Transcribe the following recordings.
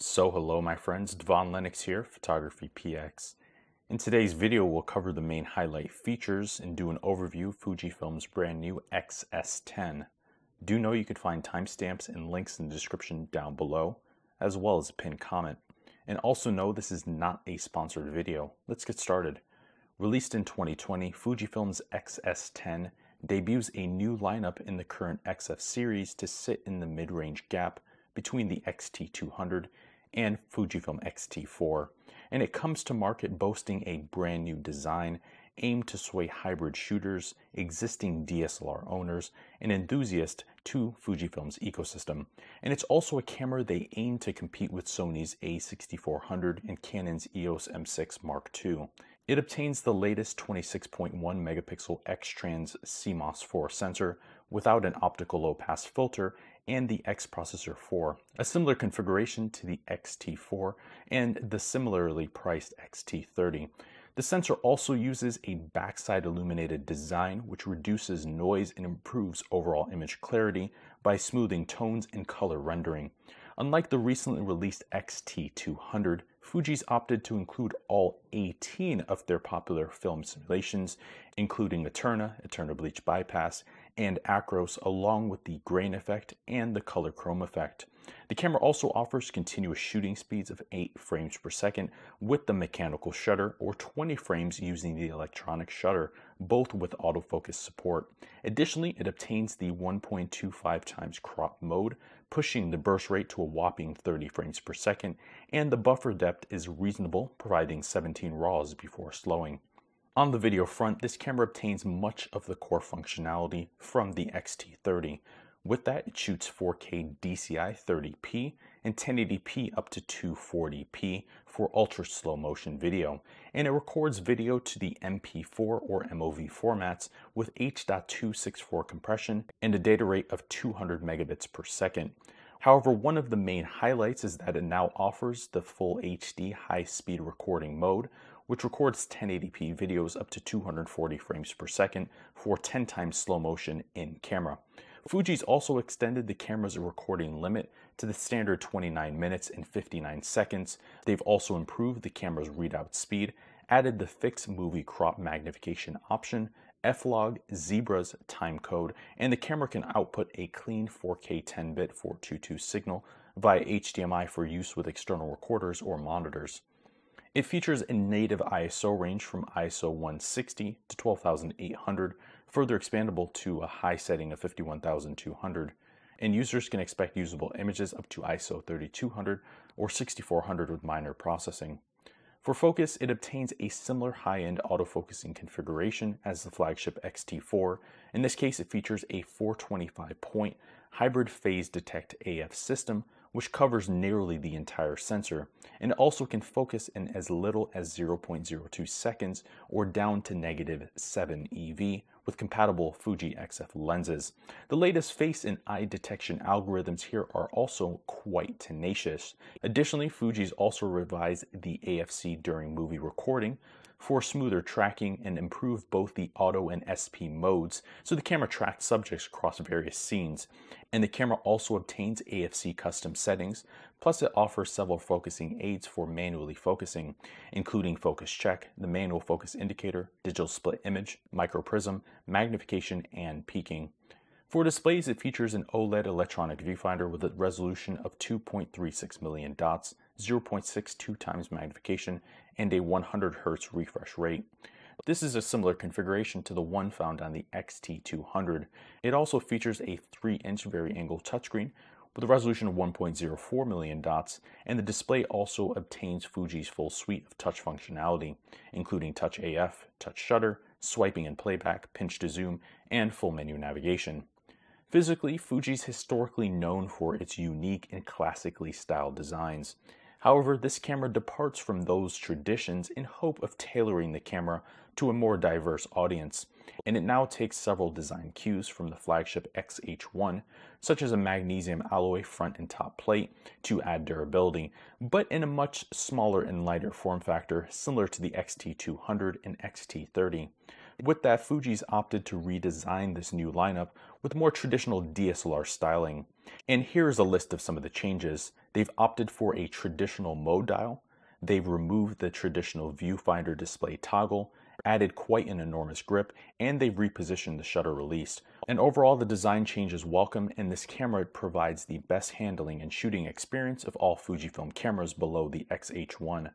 So hello my friends, Devon Lennox here, Photography PX. In today's video we'll cover the main highlight features and do an overview of Fujifilm's brand new XS10. Do know you can find timestamps and links in the description down below, as well as a pinned comment. And also know this is not a sponsored video. Let's get started. Released in 2020, Fujifilm's XS10 debuts a new lineup in the current XF series to sit in the mid-range gap between the XT200 and Fujifilm X-T4, and it comes to market boasting a brand new design aimed to sway hybrid shooters, existing DSLR owners, and enthusiasts to Fujifilm's ecosystem. And it's also a camera they aim to compete with Sony's A6400 and Canon's EOS M6 Mark II. It obtains the latest 26.1 megapixel X-Trans CMOS 4 sensor without an optical low pass filter and the X Processor 4, a similar configuration to the XT4 and the similarly priced XT30. The sensor also uses a backside illuminated design which reduces noise and improves overall image clarity by smoothing tones and color rendering. Unlike the recently released XT200, Fuji's opted to include all 18 of their popular film simulations, including Eterna, Eterna Bleach Bypass, and Acros, along with the grain effect and the color chrome effect. The camera also offers continuous shooting speeds of 8 frames per second with the mechanical shutter or 20 frames using the electronic shutter, both with autofocus support. Additionally, it obtains the 1.25 times crop mode, pushing the burst rate to a whopping 30 frames per second, and the buffer depth is reasonable, providing 17 RAWs before slowing. On the video front, this camera obtains much of the core functionality from the X-T30. With that, it shoots 4K DCI 30p and 1080p up to 240p for ultra slow motion video, and it records video to the MP4 or MOV formats with H.264 compression and a data rate of 200 megabits per second. However, one of the main highlights is that it now offers the full HD high-speed recording mode, which records 1080p videos up to 240 frames per second for 10 times slow motion in camera. Fuji's also extended the camera's recording limit to the standard 29 minutes and 59 seconds. They've also improved the camera's readout speed, added the fixed movie crop magnification option, F-Log, Zebra's timecode, and the camera can output a clean 4K 10-bit 422 signal via HDMI for use with external recorders or monitors. It features a native ISO range from ISO 160 to 12800, further expandable to a high setting of 51200, and users can expect usable images up to ISO 3200 or 6400 with minor processing. For focus, it obtains a similar high-end autofocusing configuration as the flagship X-T4. In this case, it features a 425-point hybrid phase detect AF system which covers nearly the entire sensor, and also can focus in as little as 0.02 seconds or down to negative 7 EV with compatible Fuji XF lenses. The latest face and eye detection algorithms here are also quite tenacious. Additionally, Fuji's also revised the AFC during movie recording, for smoother tracking and improve both the auto and SP modes so the camera tracks subjects across various scenes. And the camera also obtains AFC custom settings, plus it offers several focusing aids for manually focusing, including focus check, the manual focus indicator, digital split image, micro prism, magnification, and peaking. For displays, it features an OLED electronic viewfinder with a resolution of 2.36 million dots, 0.62 times magnification, and a 100 Hz refresh rate. This is a similar configuration to the one found on the XT200. It also features a 3-inch vari-angle touchscreen with a resolution of 1.04 million dots, and the display also obtains Fuji's full suite of touch functionality, including Touch AF, Touch Shutter, swiping and playback, pinch to zoom, and full menu navigation. Physically, Fuji's historically known for its unique and classically styled designs. However, this camera departs from those traditions in hope of tailoring the camera to a more diverse audience, and it now takes several design cues from the flagship XH1, such as a magnesium alloy front and top plate to add durability, but in a much smaller and lighter form factor similar to the XT200 and XT30. With that, Fuji's opted to redesign this new lineup with more traditional DSLR styling. And here's a list of some of the changes. They've opted for a traditional mode dial. They've removed the traditional viewfinder display toggle, added quite an enormous grip, and they've repositioned the shutter release. And overall, the design change is welcome, and this camera provides the best handling and shooting experience of all Fujifilm cameras below the X-H1.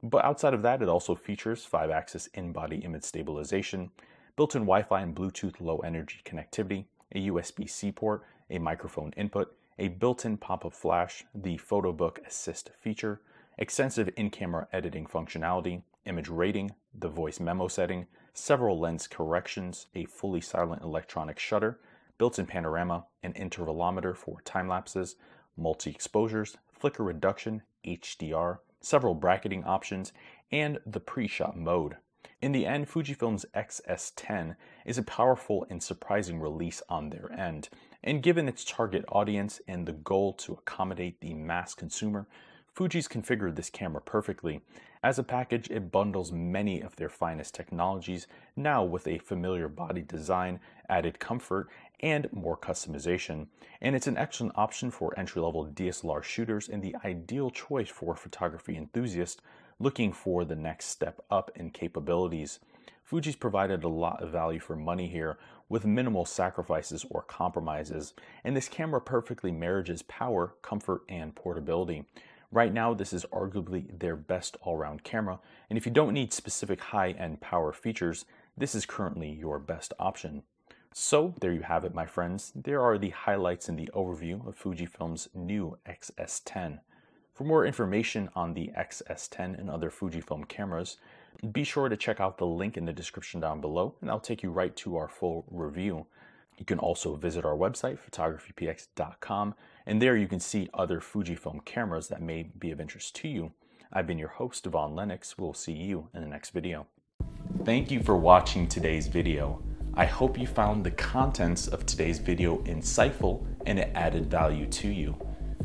But outside of that, it also features 5-axis in-body image stabilization, built-in Wi-Fi and Bluetooth low-energy connectivity, a USB-C port, a microphone input, a built-in pop-up flash, the PhotoBook Assist feature, extensive in-camera editing functionality, image rating, the voice memo setting, several lens corrections, a fully silent electronic shutter, built-in panorama, an intervalometer for time lapses, multi-exposures, flicker reduction, HDR, several bracketing options, and the pre-shot mode. In the end, Fujifilm's XS10 is a powerful and surprising release on their end, and given its target audience and the goal to accommodate the mass consumer, Fuji's configured this camera perfectly. As a package, it bundles many of their finest technologies, now with a familiar body design, added comfort, and more customization. And it's an excellent option for entry-level DSLR shooters and the ideal choice for photography enthusiasts looking for the next step up in capabilities. Fuji's provided a lot of value for money here with minimal sacrifices or compromises, and this camera perfectly marriages power, comfort, and portability. Right now, this is arguably their best all-round camera, and if you don't need specific high-end power features, this is currently your best option. So there you have it, my friends. There are the highlights in the overview of Fujifilm's new XS10. For more information on the XS10 and other Fujifilm cameras, be sure to check out the link in the description down below, and I'll take you right to our full review. You can also visit our website, photographypx.com, and there you can see other Fujifilm cameras that may be of interest to you. I've been your host, Devon Lennox. We'll see you in the next video. Thank you for watching today's video. I hope you found the contents of today's video insightful and it added value to you.